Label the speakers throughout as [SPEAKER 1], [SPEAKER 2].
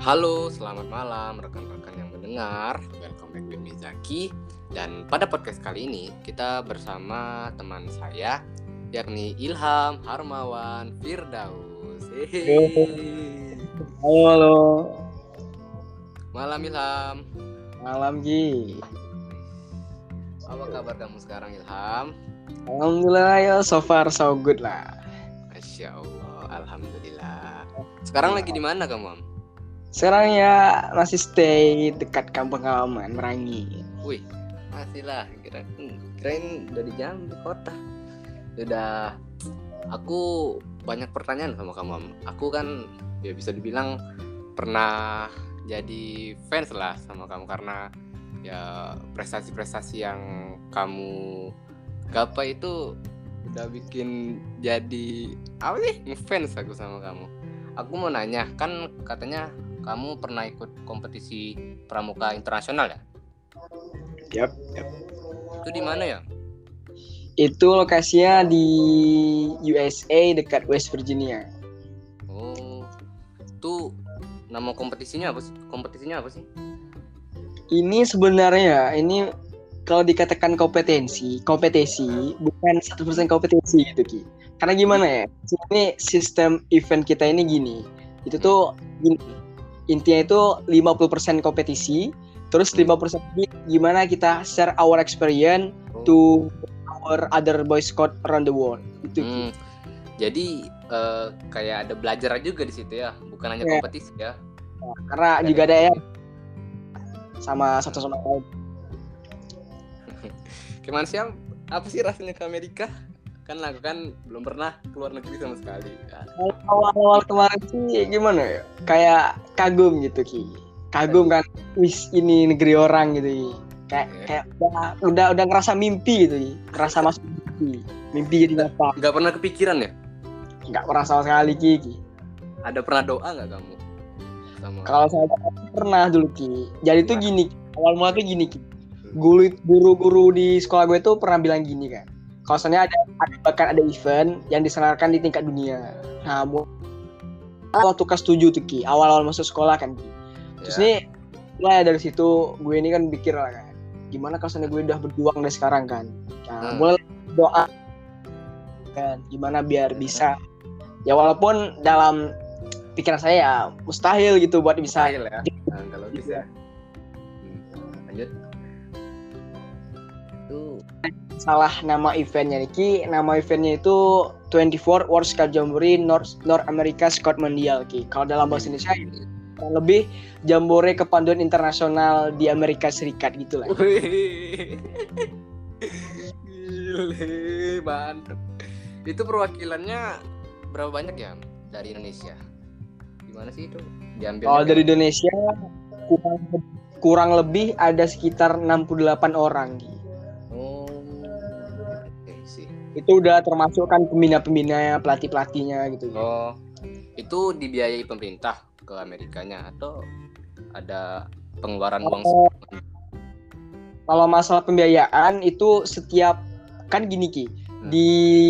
[SPEAKER 1] Halo, selamat malam rekan-rekan yang mendengar. Welcome back with Mizaki. Dan pada podcast kali ini kita bersama teman saya yakni Ilham Harmawan Firdaus. Hehehe.
[SPEAKER 2] Halo, halo.
[SPEAKER 1] Malam Ilham.
[SPEAKER 2] Malam Ji.
[SPEAKER 1] Apa kabar kamu sekarang Ilham?
[SPEAKER 2] Alhamdulillah ya so far so good lah.
[SPEAKER 1] Masya Allah, Alhamdulillah. Sekarang lagi di mana kamu? Am?
[SPEAKER 2] Sekarang ya masih stay dekat kampung halaman Merangi.
[SPEAKER 1] Wih, masih lah. Kira, kirain udah di Jambi kota. Udah, aku banyak pertanyaan sama kamu. Am. Aku kan ya bisa dibilang pernah jadi fans lah sama kamu karena ya prestasi-prestasi yang kamu gapai itu udah bikin jadi apa sih ngefans aku sama kamu. Aku mau nanya, kan katanya kamu pernah ikut kompetisi pramuka internasional ya?
[SPEAKER 2] Yap.
[SPEAKER 1] Itu di mana ya?
[SPEAKER 2] Itu lokasinya di USA dekat West Virginia.
[SPEAKER 1] Oh, itu nama kompetisinya apa sih? Kompetisinya apa sih?
[SPEAKER 2] Ini sebenarnya ini kalau dikatakan kompetensi, kompetisi bukan 100% kompetensi gitu Ki. Karena gimana ya? Ini sistem event kita ini gini. Itu tuh gini. Intinya itu 50% kompetisi, terus 50% lagi gimana kita share our experience to our other boy scout around the world. Itu.
[SPEAKER 1] Hmm, jadi eh, kayak ada belajar juga di situ ya, bukan hanya
[SPEAKER 2] Iya.
[SPEAKER 1] kompetisi ya.
[SPEAKER 2] Karena juga ada ya sama satu sama lain.
[SPEAKER 1] Gimana sih? Apa sih rasanya ke Amerika? Kan aku kan belum pernah keluar negeri sama sekali. Ya.
[SPEAKER 2] awal-awal kemarin sih gimana ya kayak kagum gitu ki kagum kan wis ini negeri orang gitu Ki. kayak kayak udah, udah udah ngerasa mimpi gitu Ki. ngerasa masuk mimpi mimpi jadi nyata
[SPEAKER 1] Nggak pernah kepikiran ya?
[SPEAKER 2] nggak pernah sama sekali ki, Ki.
[SPEAKER 1] Ada pernah doa nggak kamu? Sama
[SPEAKER 2] kalau saya pernah dulu ki jadi tuh
[SPEAKER 1] Gimana?
[SPEAKER 2] gini awal mula tuh gini ki guru guru-guru di sekolah gue tuh pernah bilang gini kan misalnya ada, ada bahkan ada event yang diselenggarakan di tingkat dunia nah waktu kelas 7 tuh ki awal-awal masuk sekolah kan ki Terus
[SPEAKER 1] Ya.
[SPEAKER 2] nih mulai dari situ gue ini kan pikir lah kan gimana kalau gue udah berjuang dari sekarang kan nah,
[SPEAKER 1] Hmm.
[SPEAKER 2] mulai doa kan gimana biar bisa ya walaupun dalam pikiran saya ya mustahil gitu buat bisa
[SPEAKER 1] Mustahil ya. Nah, kalau bisa. Hmm, Lanjut. Itu
[SPEAKER 2] salah nama eventnya Ki nama eventnya itu 24 World Scout Jamboree North North America Scout Mondial Ki kalau dalam bahasa Indonesia kurang lebih Jambore Kepanduan Internasional di Amerika Serikat gitu lah.
[SPEAKER 1] Gile, mantep. Itu perwakilannya berapa banyak ya dari Indonesia? Gimana sih itu? Diambil
[SPEAKER 2] Kalau dari Indonesia kurang kurang lebih ada sekitar 68 orang. Ki. Itu udah termasuk kan pembina-pembina, pelatih-pelatihnya gitu.
[SPEAKER 1] Oh. Itu dibiayai pemerintah ke Amerikanya atau ada pengeluaran uang
[SPEAKER 2] Oh. Kalau masalah pembiayaan itu setiap kan gini Ki. Di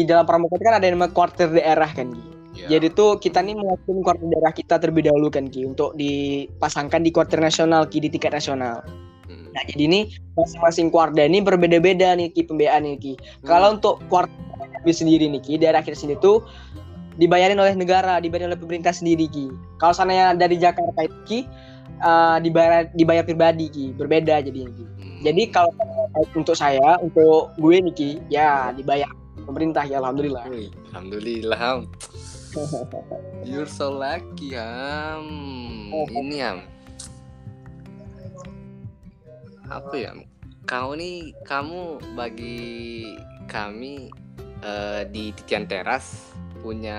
[SPEAKER 2] dalam pramuka itu kan ada yang namanya quarter daerah kan Ki.
[SPEAKER 1] Ya.
[SPEAKER 2] Jadi tuh kita nih mewakili quarter daerah kita terlebih dahulu kan Ki untuk dipasangkan di quarter nasional Ki di tingkat nasional.
[SPEAKER 1] Hmm.
[SPEAKER 2] Nah, jadi ini masing-masing kuarda ini berbeda-beda nih Ki pembiayaan nih Ki. Kalau untuk kuarda sendiri nih Ki, daerah kita sendiri tuh dibayarin oleh negara, dibayarin oleh pemerintah sendiri Ki. Kalau sananya dari Jakarta itu Ki eh, dibayar dibayar pribadi Ki, berbeda jadinya Ki.
[SPEAKER 1] Hmm.
[SPEAKER 2] Jadi kalau untuk saya, untuk gue nih Ki, ya dibayar pemerintah ya alhamdulillah.
[SPEAKER 1] Wih, alhamdulillah. Ham. You're so lucky, Ham. Ini Ham. Apa ya? Kau nih, kamu bagi kami eh, di Titian Teras punya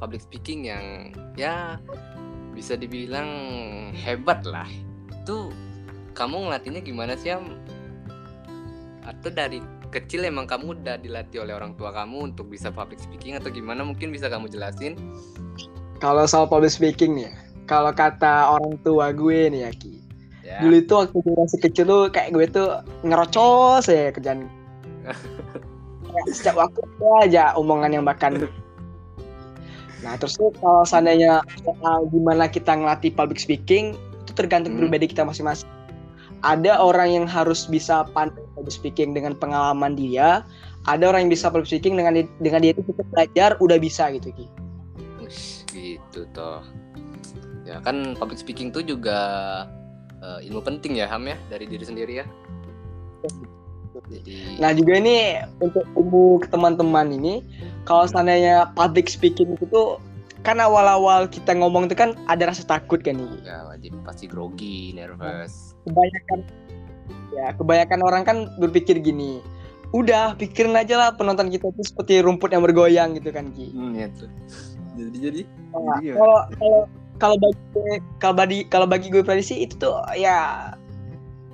[SPEAKER 1] public speaking yang ya bisa dibilang hebat lah. Itu kamu ngelatihnya gimana sih, Ham? Atau dari kecil emang kamu udah dilatih oleh orang tua kamu untuk bisa public speaking atau gimana mungkin bisa kamu jelasin
[SPEAKER 2] Kalau soal public speaking nih, ya, kalau kata orang tua gue nih ya Ki,
[SPEAKER 1] ya
[SPEAKER 2] dulu itu waktu gue masih kecil tuh kayak gue tuh ngerocos ya kerjaan Kayak setiap waktu ada aja omongan yang bahkan Nah terus tuh kalau seandainya soal gimana kita ngelatih public speaking itu tergantung
[SPEAKER 1] Hmm.
[SPEAKER 2] pribadi kita masing-masing. Ada orang yang harus bisa pandai public speaking dengan pengalaman dia, ada orang yang bisa public speaking dengan dengan dia itu cukup belajar udah bisa gitu Ki.
[SPEAKER 1] Gitu toh. Ya kan public speaking tuh juga eh, ilmu penting ya Ham ya dari diri sendiri ya. Jadi
[SPEAKER 2] Nah juga ini untuk ilmu ke teman-teman ini, kalau seandainya public speaking itu tuh kan awal-awal kita ngomong itu kan ada rasa takut kan nih.
[SPEAKER 1] ya wajib pasti grogi, nervous.
[SPEAKER 2] Kebanyakan ya kebanyakan orang kan berpikir gini, udah pikirin aja lah penonton kita itu seperti rumput yang bergoyang gitu kan Ki.
[SPEAKER 1] Hmm, ya tuh. Jadi jadi
[SPEAKER 2] Nah, kalau kalau kalau bagi kalau bagi kalau bagi gue prediksi itu tuh ya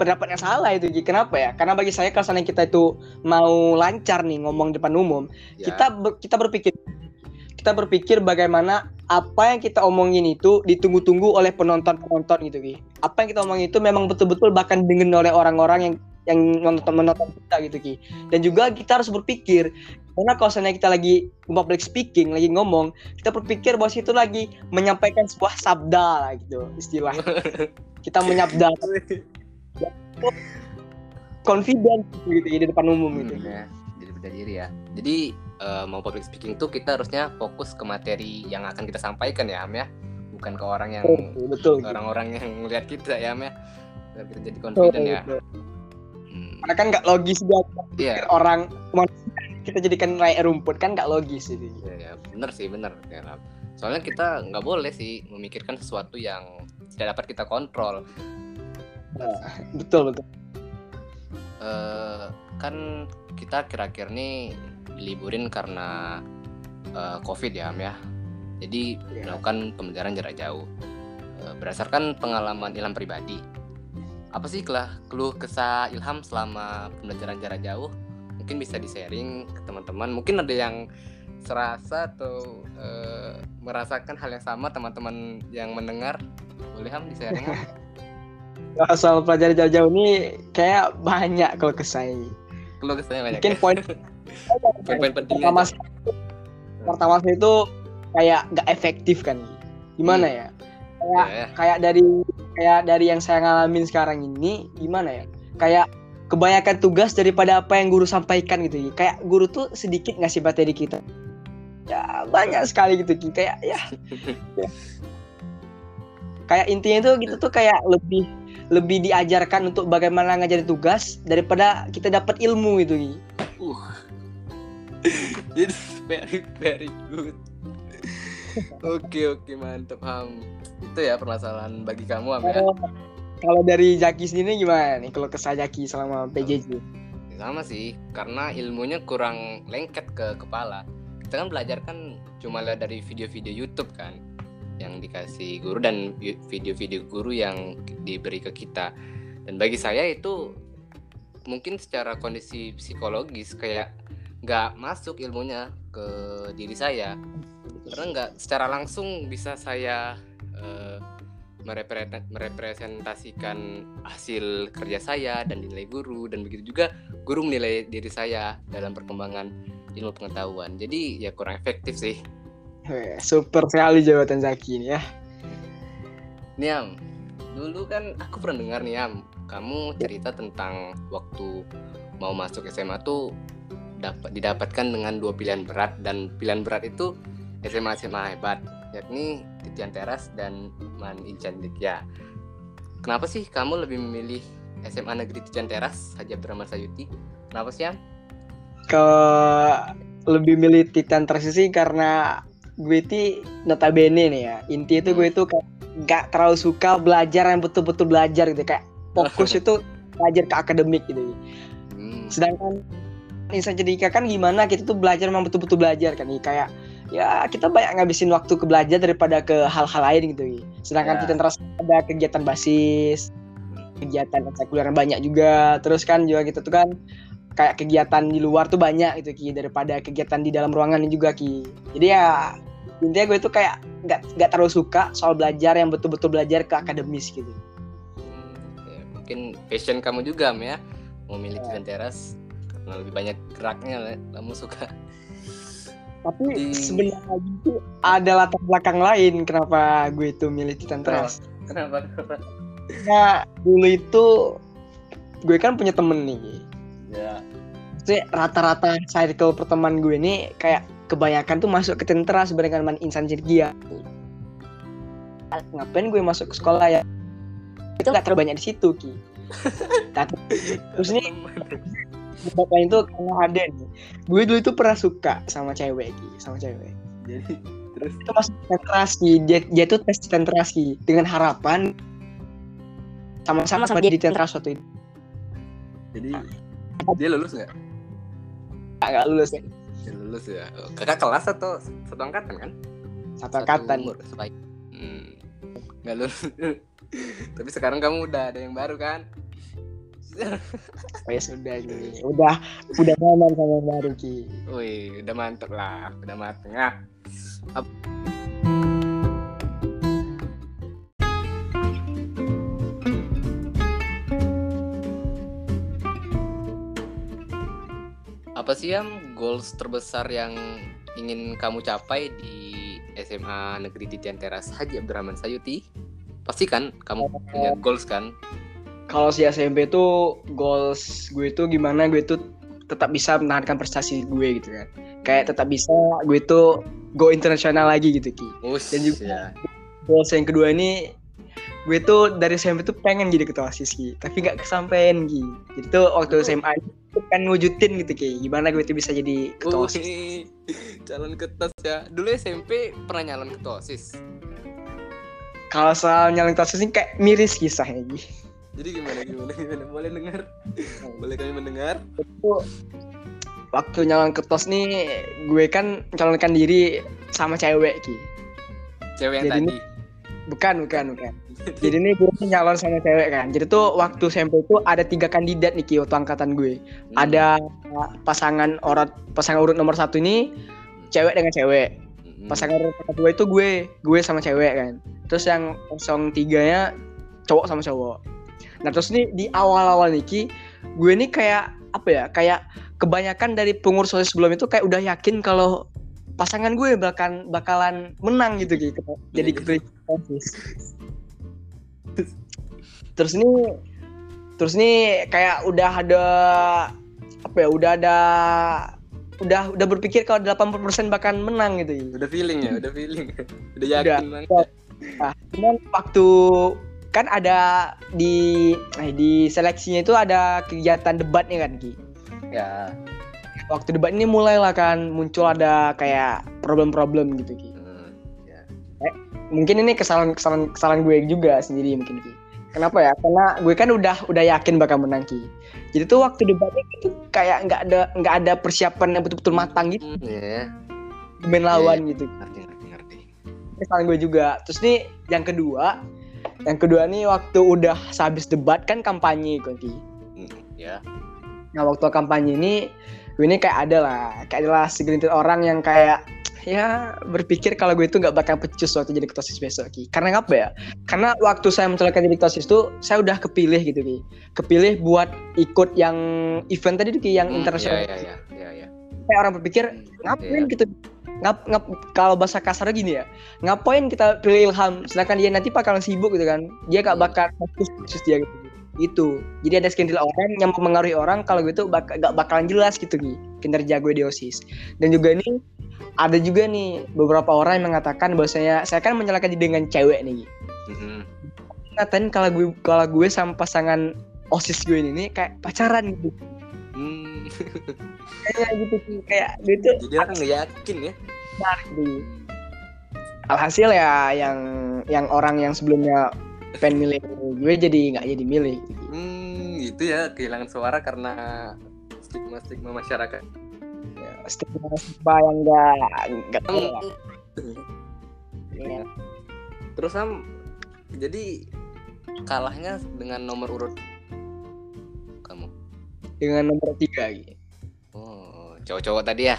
[SPEAKER 2] pendapat yang salah itu Ki. Kenapa ya? Karena bagi saya kalau seandainya kita itu mau lancar nih ngomong depan umum,
[SPEAKER 1] ya,
[SPEAKER 2] kita ber- kita berpikir kita berpikir bagaimana apa yang kita omongin itu ditunggu-tunggu oleh penonton-penonton gitu Ki. Apa yang kita omongin itu memang betul-betul bahkan dengan oleh orang-orang yang yang menonton menonton kita gitu Ki. Dan juga kita harus berpikir karena kalau seandainya kita lagi public speaking, lagi ngomong, kita berpikir bahwa itu lagi menyampaikan sebuah sabda lah gitu istilah. kita menyabda confident gitu di depan umum gitu.
[SPEAKER 1] Hmm, ya. Jadi beda diri ya. Jadi eh, mau public speaking tuh kita harusnya fokus ke materi yang akan kita sampaikan ya Ham ya. Bukan ke orang yang
[SPEAKER 2] Betul, betul.
[SPEAKER 1] orang-orang yang melihat kita ya Ham ya. Biar kita jadi confident ya.
[SPEAKER 2] betul. Karena kan nggak logis juga
[SPEAKER 1] Iya,
[SPEAKER 2] orang kita jadikan rakyat rumput kan nggak logis itu.
[SPEAKER 1] ya, ya, bener sih bener. Ya. Soalnya kita nggak boleh sih memikirkan sesuatu yang tidak dapat kita kontrol.
[SPEAKER 2] Betul betul.
[SPEAKER 1] eh kan kita kira-kira nih diliburin karena eh, covid ya Am ya jadi
[SPEAKER 2] Iya.
[SPEAKER 1] melakukan pembelajaran jarak jauh Eh, berdasarkan pengalaman Ilham pribadi apa sih kelah keluh kesah Ilham selama pembelajaran jarak jauh mungkin bisa di sharing ke teman-teman mungkin ada yang serasa atau eh, merasakan hal yang sama teman-teman yang mendengar boleh Ham di sharing?
[SPEAKER 2] Kalau soal pelajaran jauh-jauh ini kayak banyak kalau ke saya.
[SPEAKER 1] keluh kesahnya banyak
[SPEAKER 2] Mungkin
[SPEAKER 1] ya?
[SPEAKER 2] poin
[SPEAKER 1] poin-poin penting
[SPEAKER 2] pertama pertama saya itu kayak nggak efektif kan. Gimana ya? Kayak
[SPEAKER 1] Ya, ya.
[SPEAKER 2] kayak dari kayak dari yang saya ngalamin sekarang ini gimana ya? Kayak kebanyakan tugas daripada apa yang guru sampaikan gitu. Kayak guru tuh sedikit ngasih materi kita. Ya banyak sekali gitu. Kayak ya. ya. Kayak intinya tuh gitu tuh kayak lebih lebih diajarkan untuk bagaimana ngajarin tugas daripada kita dapat ilmu gitu Ki.
[SPEAKER 1] Uh. It's very very good. Oke oke mantep Ham. Itu ya permasalahan bagi kamu Ham ya.
[SPEAKER 2] Kalau kalau dari Jaki sendiri gimana nih kalau kesah Jaki selama PJJ?
[SPEAKER 1] Sama sih, karena ilmunya kurang lengket ke kepala. Kita kan belajar kan cuma lihat dari video-video YouTube kan yang dikasih guru dan vi- video-video guru yang diberi ke kita. Dan bagi saya itu mungkin secara kondisi psikologis kayak nggak masuk ilmunya ke diri saya karena nggak secara langsung bisa saya eh, merepre- merepresentasikan hasil kerja saya dan nilai guru dan begitu juga guru menilai diri saya dalam perkembangan ilmu pengetahuan. Jadi ya kurang efektif sih.
[SPEAKER 2] Super sekali jawaban Zaki ini ya.
[SPEAKER 1] Niam dulu kan aku pernah dengar Niam kamu cerita tentang waktu mau masuk SMA tuh dapat didapatkan dengan dua pilihan berat dan pilihan berat itu SMA SMA hebat yakni Titian Teras dan Man Incandik ya kenapa sih kamu lebih memilih SMA Negeri Titian Teras Haji Abdurrahman Sayuti kenapa sih Am?
[SPEAKER 2] Ke lebih milih Titan Transisi karena gue itu notabene nih ya. Inti itu gue itu kayak nggak terlalu suka belajar yang betul-betul belajar gitu kayak fokus itu belajar ke akademik gitu.
[SPEAKER 1] Hmm,
[SPEAKER 2] Sedangkan insan cedika kan gimana kita tuh belajar memang betul-betul belajar kan Ki. kayak ya kita banyak ngabisin waktu ke belajar daripada ke hal-hal lain gitu sedangkan
[SPEAKER 1] Ya.
[SPEAKER 2] kita terus ada kegiatan basis kegiatan eksekuler yang banyak juga. Terus kan juga gitu tuh kan kayak kegiatan di luar tuh banyak gitu Ki daripada kegiatan di dalam ruangan juga Ki. Jadi ya intinya gue tuh kayak nggak nggak terlalu suka soal belajar yang betul-betul belajar ke akademis gitu.
[SPEAKER 1] Hmm, ya, mungkin passion kamu juga ya. Memilih Titian Teras karena lebih banyak geraknya lah, kamu suka
[SPEAKER 2] tapi
[SPEAKER 1] Di-
[SPEAKER 2] sebenarnya itu ada latar belakang lain kenapa gue itu milih Titan Trust
[SPEAKER 1] Kenapa? Kenapa?
[SPEAKER 2] Nah, dulu itu gue kan punya temen nih.
[SPEAKER 1] Ya.
[SPEAKER 2] Maksudnya rata-rata circle pertemanan gue ini kayak kebanyakan tuh masuk ke tentara sebenarnya main insan dia. Ngapain gue masuk ke sekolah ya? Itu gak terlalu banyak di situ ki. Tapi terus nih bapaknya itu karena ada nih. Gue dulu itu pernah suka sama cewek sama cewek.
[SPEAKER 1] Jadi terus
[SPEAKER 2] Itu masuk ki. Dia, dia tuh tes ki dengan harapan sama-sama sama di tenteras waktu itu.
[SPEAKER 1] jadi dia lulus nggak?
[SPEAKER 2] Gak lulus ya.
[SPEAKER 1] Dia lulus ya. Kakak kelas atau satu angkatan kan?
[SPEAKER 2] Satu angkatan.
[SPEAKER 1] umur sebaik. Hmm. Nggak lulus. Tapi sekarang kamu udah ada yang baru kan?
[SPEAKER 2] Oh ya sudah ini. Udah udah nyaman sama yang baru Ki.
[SPEAKER 1] Wih, udah mantep lah, udah mateng ah. Ap- Apa sih yang goals terbesar yang ingin kamu capai di SMA Negeri Titian Teras Haji Abdurrahman Sayuti? Pasti kan kamu punya goals kan?
[SPEAKER 2] Kalau si SMP tuh goals gue tuh gimana gue tuh tetap bisa menahankan prestasi gue gitu kan. Kayak tetap bisa gue tuh go internasional lagi gitu Ki.
[SPEAKER 1] Ush,
[SPEAKER 2] Dan juga-
[SPEAKER 1] ya.
[SPEAKER 2] Goals yang kedua ini gue tuh dari SMP tuh pengen jadi ketua OSIS Ki, tapi nggak kesampaian Ki. Jadi tuh waktu
[SPEAKER 1] Oh.
[SPEAKER 2] SMA itu kan ngewujudin gitu Ki. Gimana gue tuh bisa jadi ketua OSIS.
[SPEAKER 1] Wih, calon ketos ya. Dulu SMP pernah nyalon ketua OSIS.
[SPEAKER 2] Kalau soal nyalon ketua OSIS ini kayak miris kisahnya Ki.
[SPEAKER 1] Jadi gimana gimana gimana? Boleh dengar? Boleh kami mendengar?
[SPEAKER 2] itu waktu nyalon ketos nih gue kan mencalonkan diri sama cewek ki
[SPEAKER 1] Cewek yang
[SPEAKER 2] Jadi
[SPEAKER 1] tadi.
[SPEAKER 2] bukan bukan bukan jadi nih gue tuh nyalon sama cewek kan jadi tuh waktu SMP itu ada tiga kandidat nih ki waktu angkatan gue
[SPEAKER 1] Hmm.
[SPEAKER 2] ada pasangan orang pasangan urut nomor satu ini cewek dengan cewek
[SPEAKER 1] Hmm.
[SPEAKER 2] pasangan urut nomor dua itu gue gue sama cewek kan terus yang kosong tiganya cowok sama cowok nah terus nih di awal-awal nih ki gue nih kayak apa ya kayak kebanyakan dari pengurus OSIS sebelum itu kayak udah yakin kalau pasangan gue bakalan bakalan menang gitu ki jadi
[SPEAKER 1] Iya,
[SPEAKER 2] kepilih OSIS terus nih terus nih kayak udah ada apa ya udah ada udah udah berpikir kalau 80% bahkan menang gitu.
[SPEAKER 1] Udah feeling ya, udah feeling. Udah
[SPEAKER 2] Udah.
[SPEAKER 1] yakin banget.
[SPEAKER 2] Nah, cuman waktu kan ada di eh, di seleksinya itu ada kegiatan debatnya kan Ki.
[SPEAKER 1] Ya.
[SPEAKER 2] Waktu debat ini mulailah kan muncul ada kayak problem-problem gitu Ki.
[SPEAKER 1] Hmm, ya.
[SPEAKER 2] Mungkin ini kesalahan kesalahan kesalahan gue juga sendiri mungkin Ki. Kenapa ya? Karena gue kan udah udah yakin bakal menang Ki. Jadi tuh waktu debatnya itu kayak nggak ada nggak ada persiapan yang betul-betul matang gitu
[SPEAKER 1] Hmm, ya.
[SPEAKER 2] main lawan gitu.
[SPEAKER 1] Ngerti ngerti ngerti.
[SPEAKER 2] kesalahan gue juga. Terus nih yang kedua, yang kedua nih waktu udah sehabis debat kan kampanye Ki.
[SPEAKER 1] Hmm, ya.
[SPEAKER 2] Nah waktu kampanye ini gue ini kayak ada lah, kayak adalah segelintir orang yang kayak ya berpikir kalau gue itu nggak bakal pecus waktu jadi ketua OSIS besok Ki. Karena apa ya? Karena waktu saya mencalonkan jadi ketua itu saya udah kepilih gitu Ki. Kepilih buat ikut yang event tadi tuh Ki yang
[SPEAKER 1] Hmm,
[SPEAKER 2] internasional.
[SPEAKER 1] Ya ya ya ya. ya.
[SPEAKER 2] Kayak orang berpikir
[SPEAKER 1] Hmm,
[SPEAKER 2] ngapain
[SPEAKER 1] ya.
[SPEAKER 2] gitu ngap, ngap kalau bahasa kasarnya gini ya. Ngapain kita pilih Ilham? Sedangkan dia nanti bakalan sibuk gitu kan. Dia gak
[SPEAKER 1] Hmm.
[SPEAKER 2] bakal fokus khusus dia gitu. Gitu. Jadi ada sekitar orang yang mempengaruhi orang kalau gitu bak gak bakalan jelas gitu nih kinerja gue di OSIS. Dan juga nih ada juga nih beberapa orang yang mengatakan bahwasanya saya kan menyalahkan dengan cewek nih
[SPEAKER 1] Mhm.
[SPEAKER 2] ngatain kalau gue kalau gue sama pasangan OSIS gue ini kayak pacaran gitu. Kayak gitu sih kayak gue tuh
[SPEAKER 1] Jadi orang nggak yakin ya.
[SPEAKER 2] gitu. Alhasil ya yang yang orang yang sebelumnya pengen milih gue jadi nggak jadi milih.
[SPEAKER 1] Hmm, gitu ya kehilangan suara karena stigma stigma masyarakat.
[SPEAKER 2] Ya, stigma stigma yang nggak nggak.
[SPEAKER 1] Iya. Terus Sam, jadi kalahnya dengan nomor urut.
[SPEAKER 2] Dengan nomor tiga gitu.
[SPEAKER 1] Oh, cowok-cowok tadi ya.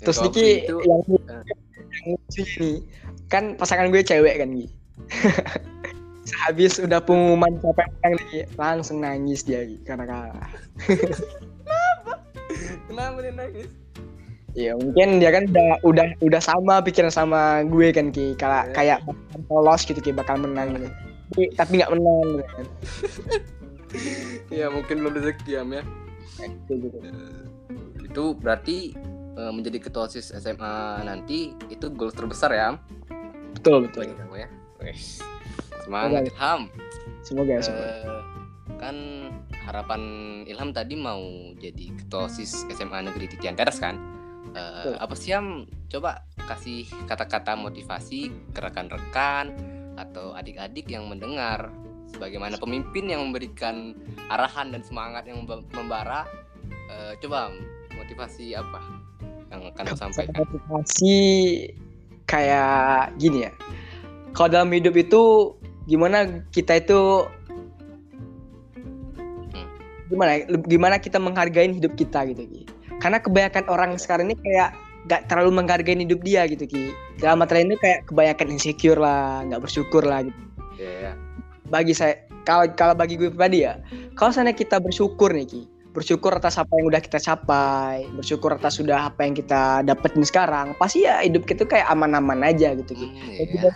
[SPEAKER 1] Yang
[SPEAKER 2] Terus
[SPEAKER 1] cowok
[SPEAKER 2] Niki
[SPEAKER 1] itu,
[SPEAKER 2] yang
[SPEAKER 1] eh.
[SPEAKER 2] yang lucunya nih kan pasangan gue cewek kan Gi. Sehabis udah pengumuman siapa yang menang nih langsung nangis dia Gi, karena kalah.
[SPEAKER 1] kenapa dia nangis?
[SPEAKER 2] Ya mungkin dia kan udah udah udah sama pikiran sama gue kan ki kalau kayak bakal lolos gitu ki bakal menang gitu. Tapi tapi nggak menang gitu kan.
[SPEAKER 1] ya mungkin belum rezeki ya
[SPEAKER 2] gitu.
[SPEAKER 1] itu berarti eh, menjadi ketua osis SMA nanti itu goal terbesar ya
[SPEAKER 2] Betul betul.
[SPEAKER 1] bagi kamu ya semangat
[SPEAKER 2] Oke.
[SPEAKER 1] Ilham
[SPEAKER 2] Semoga semoga.
[SPEAKER 1] Eh, kan harapan Ilham tadi mau jadi ketua osis SMA Negeri Titian Teras kan
[SPEAKER 2] Betul.
[SPEAKER 1] apa sih Am coba kasih kata-kata motivasi ke rekan-rekan atau adik-adik yang mendengar sebagaimana pemimpin yang memberikan arahan dan semangat yang memba- membara Eh, coba motivasi apa yang akan sampaikan
[SPEAKER 2] motivasi kayak gini ya. Kalau dalam hidup itu gimana kita itu
[SPEAKER 1] Hmm.
[SPEAKER 2] gimana gimana kita menghargai hidup kita gitu Ki. Karena kebanyakan orang sekarang ini kayak gak terlalu menghargai hidup dia gitu Ki. Dalam materi ini kayak kebanyakan insecure lah, nggak bersyukur lah gitu.
[SPEAKER 1] ya ya.
[SPEAKER 2] Bagi saya kalau kalau bagi gue pribadi ya, kalau sana kita bersyukur nih Ki. Bersyukur atas apa yang udah kita capai, bersyukur atas sudah apa yang kita dapetin sekarang, pasti ya hidup kita kayak aman-aman aja gitu Ki
[SPEAKER 1] Hmm,
[SPEAKER 2] Ya,
[SPEAKER 1] ya.
[SPEAKER 2] juga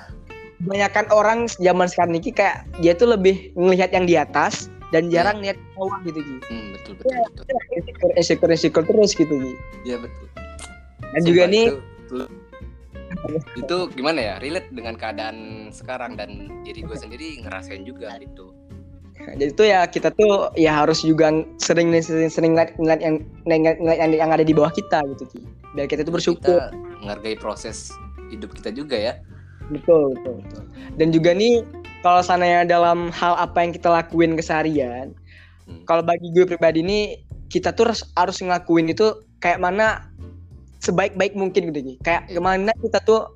[SPEAKER 2] kebanyakan orang zaman sekarang ini kayak dia tuh lebih ngelihat yang di atas dan jarang lihat ke bawah gitu Ki.
[SPEAKER 1] Hmm, betul betul
[SPEAKER 2] Ya,
[SPEAKER 1] betul
[SPEAKER 2] Insecure, insecure, insecure terus gitu Ki.
[SPEAKER 1] ya betul
[SPEAKER 2] Dan juga
[SPEAKER 1] Sumpah,
[SPEAKER 2] nih
[SPEAKER 1] itu, itu gimana ya relate dengan keadaan sekarang dan diri gue sendiri ngerasain juga gitu
[SPEAKER 2] jadi tuh ya kita tuh ya harus juga sering sering, sering ngeliat, ngeliat yang ngeliat, ngeliat yang, yang ada di bawah kita gitu Ki. Biar kita tuh bersyukur.
[SPEAKER 1] kita menghargai proses hidup kita juga ya
[SPEAKER 2] Betul, betul, betul. Dan juga nih kalau sananya dalam hal apa yang kita lakuin keseharian,
[SPEAKER 1] Hmm.
[SPEAKER 2] kalau bagi gue pribadi nih kita tuh harus, harus ngelakuin itu kayak mana sebaik-baik mungkin gitu Ki. Kayak
[SPEAKER 1] Iya.
[SPEAKER 2] gimana kita tuh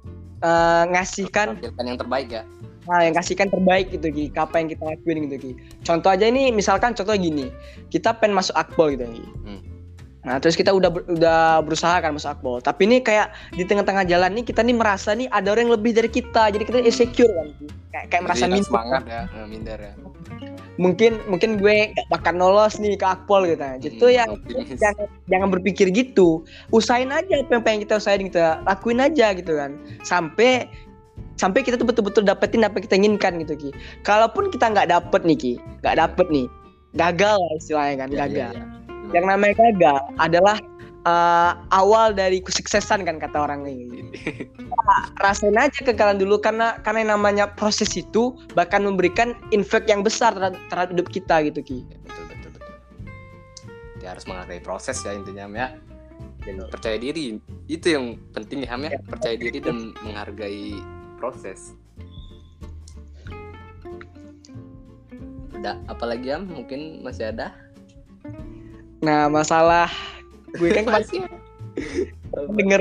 [SPEAKER 2] eh, ngasihkan
[SPEAKER 1] tampilkan yang terbaik ya
[SPEAKER 2] nah, yang kasihkan terbaik gitu Ki, apa yang kita lakuin gitu Ki. Contoh aja ini misalkan contoh gini, kita pengen masuk akpol gitu Ki.
[SPEAKER 1] Hmm.
[SPEAKER 2] Nah, terus kita udah udah berusaha kan masuk akpol. Tapi ini kayak di tengah-tengah jalan nih kita nih merasa nih ada orang yang lebih dari kita. Jadi kita insecure kan. Kayak kayak merasa minder.
[SPEAKER 1] semangat ya eh, minder ya
[SPEAKER 2] Mungkin mungkin gue gak bakal lolos nih ke akpol gitu. Nah, Jadi tuh
[SPEAKER 1] Hmm,
[SPEAKER 2] yang
[SPEAKER 1] optimis.
[SPEAKER 2] jangan, jangan berpikir gitu. Usahain aja apa yang pengen kita usahain kita lakuin aja gitu kan. Sampai sampai kita tuh betul-betul dapetin apa yang kita inginkan gitu Ki. Kalaupun kita nggak dapet nih Ki, nggak dapet nih, gagal lah istilahnya kan,
[SPEAKER 1] Iya,
[SPEAKER 2] gagal.
[SPEAKER 1] iya, iya.
[SPEAKER 2] Yang namanya gagal adalah eh, awal dari kesuksesan kan kata orang ini. Rasain aja kegagalan dulu karena karena yang namanya proses itu bahkan memberikan impact yang besar terhadap, terhadap hidup kita gitu Ki.
[SPEAKER 1] Ya, betul betul betul. Dia harus menghargai proses ya intinya ya. Dan percaya diri itu yang penting ya Ham ya. Percaya diri dan menghargai proses. Udah apalagi Ham? Mungkin masih ada?
[SPEAKER 2] Nah masalah gue kan kemarin
[SPEAKER 1] masih
[SPEAKER 2] denger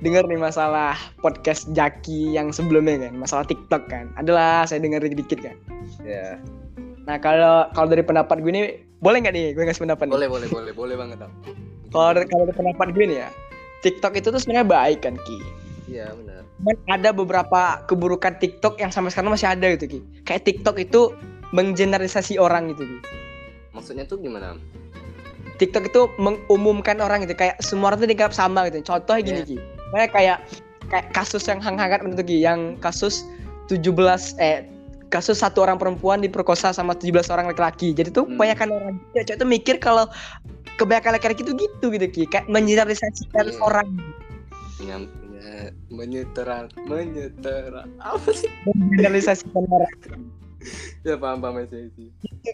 [SPEAKER 2] denger nih masalah podcast Jaki yang sebelumnya kan masalah TikTok kan. Adalah saya denger dikit kan.
[SPEAKER 1] Ya
[SPEAKER 2] nah kalau kalau dari pendapat gue nih boleh nggak nih? Gue ngasih pendapat nih?
[SPEAKER 1] boleh boleh boleh. Boleh banget
[SPEAKER 2] kalau dari- kalau dari pendapat gue nih ya TikTok itu tuh sebenarnya baik kan Ki?
[SPEAKER 1] Iya benar.
[SPEAKER 2] Cuman ada beberapa keburukan TikTok yang sampai sekarang masih ada gitu Ki. Kayak TikTok itu menggeneralisasi orang gitu Ki.
[SPEAKER 1] Maksudnya tuh gimana?
[SPEAKER 2] TikTok itu mengumumkan orang gitu kayak semua orang tuh dianggap sama gitu. Contohnya gini
[SPEAKER 1] Iya.
[SPEAKER 2] Ki. Kayak kayak kayak kasus yang hangat menurut Ki yang kasus 17 eh kasus satu orang perempuan diperkosa sama 17 orang laki-laki. Jadi tuh
[SPEAKER 1] Hmm.
[SPEAKER 2] kebanyakan orang ya cowok tuh mikir kalau kebanyakan laki-laki itu gitu gitu Ki, kayak mengeneralisasikan
[SPEAKER 1] Iya.
[SPEAKER 2] orang,
[SPEAKER 1] ya, menyetera menyetera apa sih
[SPEAKER 2] mengeneralisasikan orang.
[SPEAKER 1] ya paham paham itu sih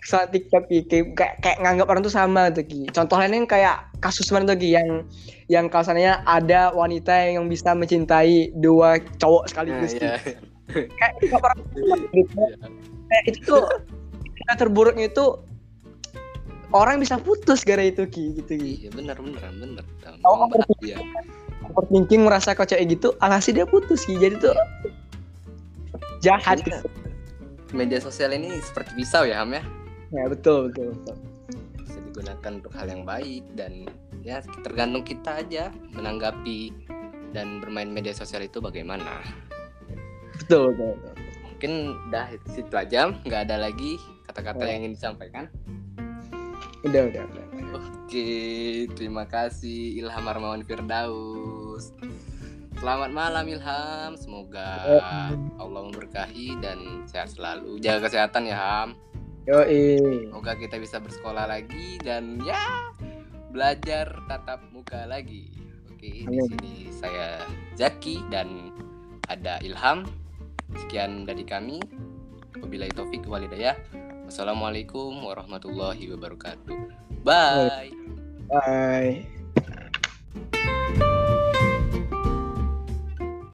[SPEAKER 2] Saat TikTok Ki, kayak, kayak, nganggap orang tuh sama tuh Ki. Contoh lainnya kayak kasus mana tuh Ki yang yang seandainya ada wanita yang bisa mencintai dua cowok
[SPEAKER 1] nah,
[SPEAKER 2] sekaligus Ki.
[SPEAKER 1] iya.
[SPEAKER 2] kayak orang sama gitu.
[SPEAKER 1] Iya.
[SPEAKER 2] kayak itu tuh terburuknya itu orang bisa putus gara itu Ki gitu Ki.
[SPEAKER 1] iya benar benar benar
[SPEAKER 2] apa
[SPEAKER 1] bahagia.
[SPEAKER 2] Overthinking merasa kok cewek gitu, alhasil dia putus Ki. Jadi tuh jahat
[SPEAKER 1] Jadi,
[SPEAKER 2] gitu.
[SPEAKER 1] Media sosial ini seperti pisau ya Ham ya
[SPEAKER 2] Ya betul betul betul.
[SPEAKER 1] bisa digunakan untuk hal yang baik dan ya tergantung kita aja menanggapi dan bermain media sosial itu bagaimana
[SPEAKER 2] Betul betul. betul.
[SPEAKER 1] mungkin dah itu situ aja nggak ada lagi kata-kata
[SPEAKER 2] Oh.
[SPEAKER 1] yang ingin disampaikan
[SPEAKER 2] Udah udah udah.
[SPEAKER 1] Oke, terima kasih Ilham Armawan Firdaus. Selamat malam Ilham, semoga Allah memberkahi dan sehat selalu. Jaga kesehatan ya Ham.
[SPEAKER 2] Yoi.
[SPEAKER 1] Semoga kita bisa bersekolah lagi dan ya belajar tatap muka lagi. Oke, di sini saya Zaki dan ada Ilham. Sekian dari kami. Wabillahi taufik walhidayah. Wassalamualaikum warahmatullahi wabarakatuh. Bye.
[SPEAKER 2] Bye.